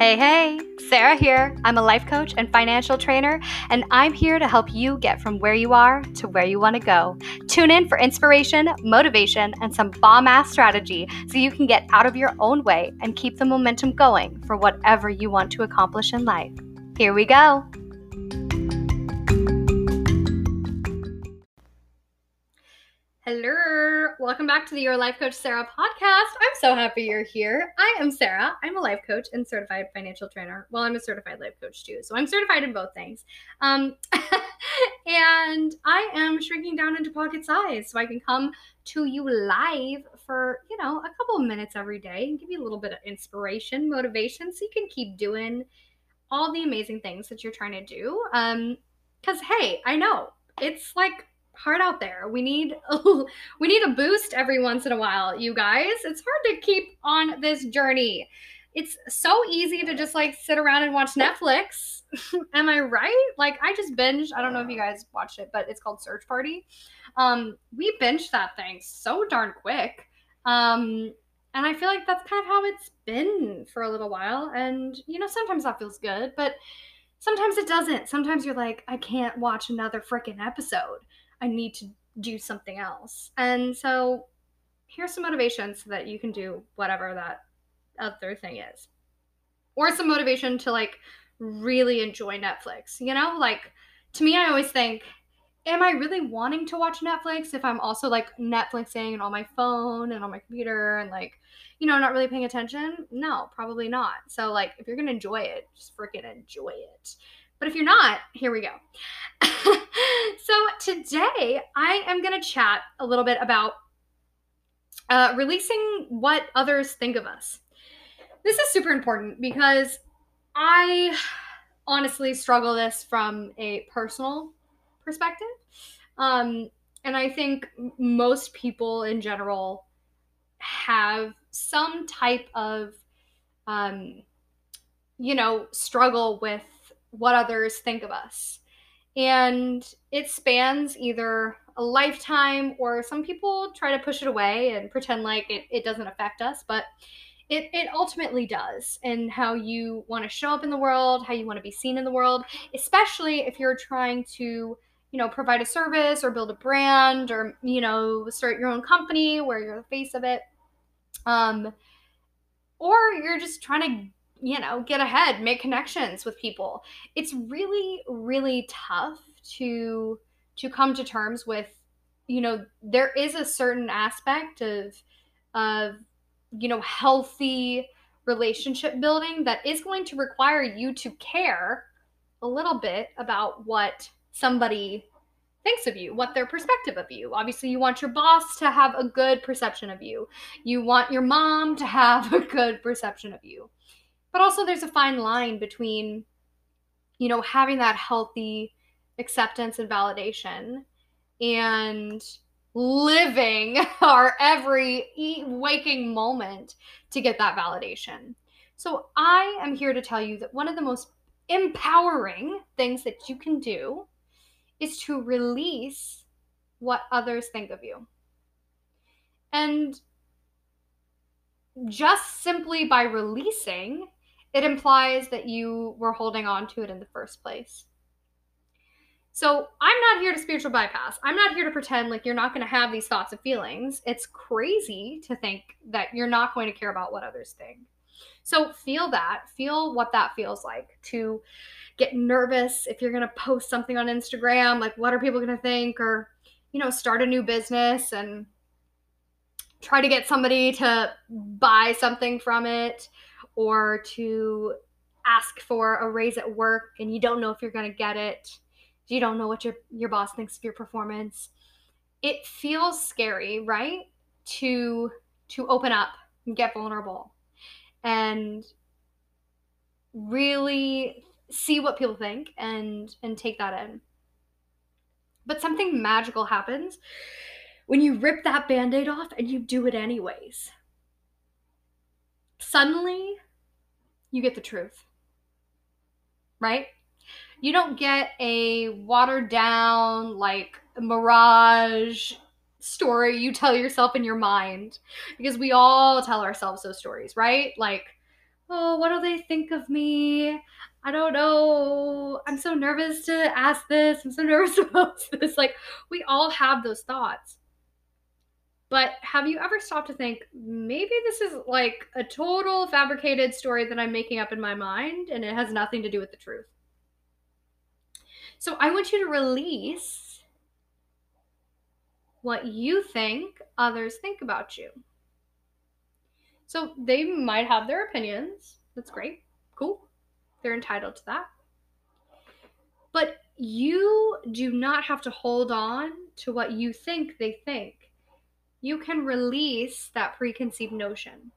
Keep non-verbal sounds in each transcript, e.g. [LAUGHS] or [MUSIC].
Hey, hey, Sara here. I'm a life coach and financial trainer, and I'm here to help you get from where you are to where you want to go. Tune in for inspiration, motivation, and some bomb ass strategy so you can get out of your own way and keep the momentum going for whatever you want to accomplish in life. Here we go. Hello, welcome back to the Your Life Coach Sara podcast. I'm so happy you're here. I am Sara. I'm a life coach and certified financial trainer. Well, I'm a certified life coach too, so I'm certified in both things. Um, [LAUGHS] and I am shrinking down into pocket size so I can come to you live for you know a couple of minutes every day and give you a little bit of inspiration, motivation, so you can keep doing all the amazing things that you're trying to do. Um, because hey, I know it's like hard out there. We need [LAUGHS] we need a boost every once in a while, you guys. It's hard to keep on this journey. It's so easy to just like sit around and watch Netflix. [LAUGHS] Am I right? Like I just binged. I don't know if you guys watched it, but it's called Search Party. Um, we binged that thing so darn quick. Um, and I feel like that's kind of how it's been for a little while. And you know, sometimes that feels good, but sometimes it doesn't. Sometimes you're like, I can't watch another freaking episode. I need to do something else. And so here's some motivation so that you can do whatever that other thing is. Or some motivation to like really enjoy Netflix. You know, like to me, I always think, am I really wanting to watch Netflix if I'm also like Netflixing and on my phone and on my computer and like, you know, not really paying attention? No, probably not. So, like, if you're gonna enjoy it, just freaking enjoy it. But if you're not, here we go. [LAUGHS] so today I am going to chat a little bit about uh, releasing what others think of us. This is super important because I honestly struggle this from a personal perspective. Um, and I think most people in general have some type of, um, you know, struggle with what others think of us. And it spans either a lifetime or some people try to push it away and pretend like it, it doesn't affect us, but it, it ultimately does. And how you want to show up in the world, how you want to be seen in the world, especially if you're trying to you know provide a service or build a brand or you know start your own company where you're the face of it um or you're just trying to you know, get ahead, make connections with people. It's really, really tough to to come to terms with, you know, there is a certain aspect of of you know, healthy relationship building that is going to require you to care a little bit about what somebody thinks of you, what their perspective of you. Obviously, you want your boss to have a good perception of you. You want your mom to have [LAUGHS] a good perception of you. But also, there's a fine line between, you know, having that healthy acceptance and validation and living [LAUGHS] our every waking moment to get that validation. So, I am here to tell you that one of the most empowering things that you can do is to release what others think of you. And just simply by releasing, it implies that you were holding on to it in the first place. So I'm not here to spiritual bypass. I'm not here to pretend like you're not going to have these thoughts and feelings. It's crazy to think that you're not going to care about what others think. So feel that, feel what that feels like to get nervous if you're going to post something on Instagram, like what are people going to think or you know, start a new business and try to get somebody to buy something from it or to ask for a raise at work and you don't know if you're going to get it. You don't know what your your boss thinks of your performance. It feels scary, right? To to open up and get vulnerable and really see what people think and and take that in. But something magical happens when you rip that band-aid off and you do it anyways. Suddenly, you get the truth. Right? You don't get a watered down, like, mirage story you tell yourself in your mind because we all tell ourselves those stories, right? Like, oh, what'll they think of me? I don't know. I'm so nervous to ask this. I'm so [LAUGHS] nervous about this. Like, we all have those thoughts. But have you ever stopped to think maybe this is like a total fabricated story that I'm making up in my mind and it has nothing to do with the truth? So I want you to release what you think others think about you. So they might have their opinions. That's great. Cool. They're entitled to that. But you do not have to hold on to what you think they think. You can release that preconceived notion.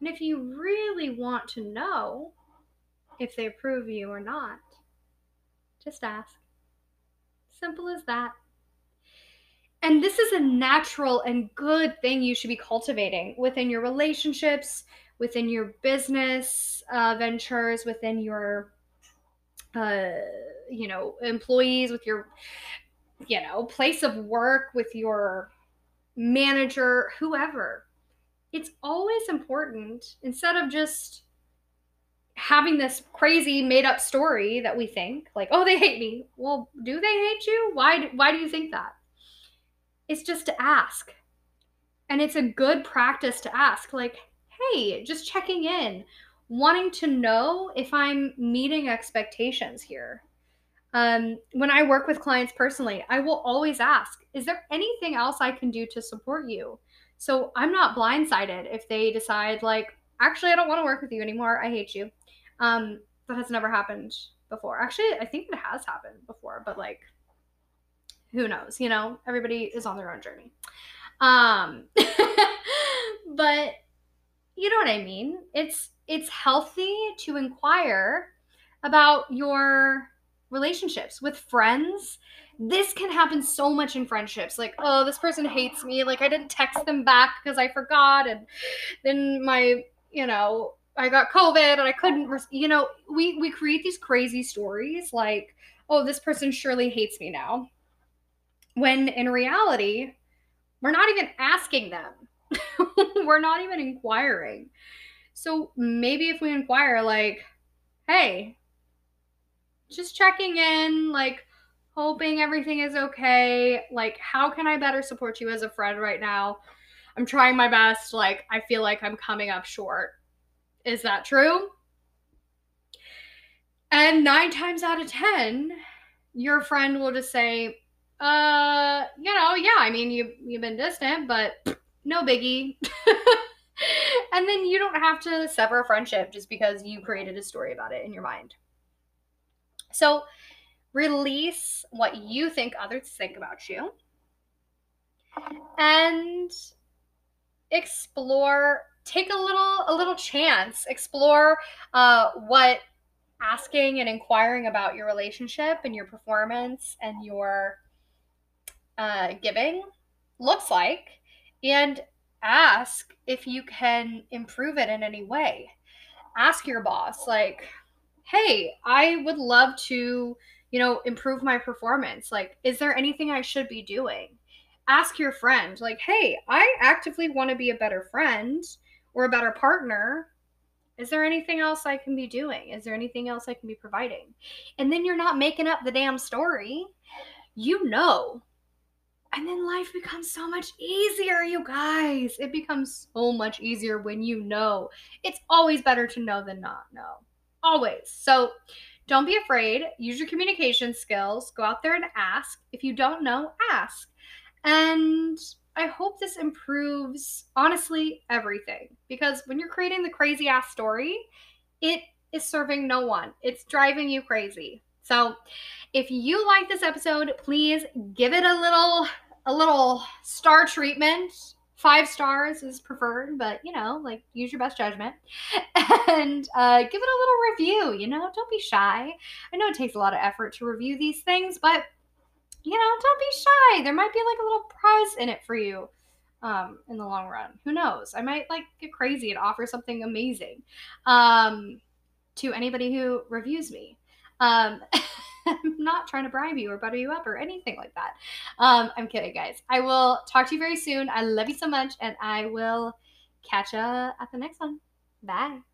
And if you really want to know if they approve you or not, just ask. Simple as that. And this is a natural and good thing you should be cultivating within your relationships, within your business uh, ventures, within your, uh, you know, employees, with your, you know, place of work, with your manager, whoever. It's always important instead of just having this crazy made up story that we think like oh they hate me well do they hate you why why do you think that it's just to ask. And it's a good practice to ask, like, hey, just checking in, wanting to know if I'm meeting expectations here. Um, when I work with clients personally, I will always ask, is there anything else I can do to support you? So I'm not blindsided if they decide, like, actually, I don't want to work with you anymore. I hate you. Um, that has never happened before. Actually, I think it has happened before, but like, who knows? You know, everybody is on their own journey. Um, [LAUGHS] but you know what I mean? It's it's healthy to inquire about your relationships with friends. This can happen so much in friendships. Like, oh, this person hates me. Like, I didn't text them back because I forgot. And then my, you know, I got COVID and I couldn't, you know, we, we create these crazy stories like, oh, this person surely hates me now. When in reality, we're not even asking them. [LAUGHS] we're not even inquiring. So maybe if we inquire, like, hey, just checking in, like, hoping everything is okay. Like, how can I better support you as a friend right now? I'm trying my best. Like, I feel like I'm coming up short. Is that true? And nine times out of 10, your friend will just say, uh, you know, yeah, I mean, you you've been distant, but no biggie. [LAUGHS] and then you don't have to sever a friendship just because you created a story about it in your mind. So, release what you think others think about you and explore take a little a little chance explore uh, what asking and inquiring about your relationship and your performance and your uh, giving looks like and ask if you can improve it in any way. Ask your boss, like, hey, I would love to, you know, improve my performance. Like, is there anything I should be doing? Ask your friend, like, hey, I actively want to be a better friend or a better partner. Is there anything else I can be doing? Is there anything else I can be providing? And then you're not making up the damn story. You know and then life becomes so much easier, you guys. It becomes so much easier when you know. It's always better to know than not know. Always. So don't be afraid. Use your communication skills. Go out there and ask. If you don't know, ask. And I hope this improves, honestly, everything. Because when you're creating the crazy ass story, it is serving no one, it's driving you crazy. So, if you like this episode, please give it a little a little star treatment. Five stars is preferred, but you know, like use your best judgment [LAUGHS] and uh, give it a little review. You know, don't be shy. I know it takes a lot of effort to review these things, but you know, don't be shy. There might be like a little prize in it for you um, in the long run. Who knows? I might like get crazy and offer something amazing um, to anybody who reviews me. Um, [LAUGHS] [LAUGHS] I'm not trying to bribe you or butter you up or anything like that. Um, I'm kidding, guys. I will talk to you very soon. I love you so much, and I will catch you at the next one. Bye.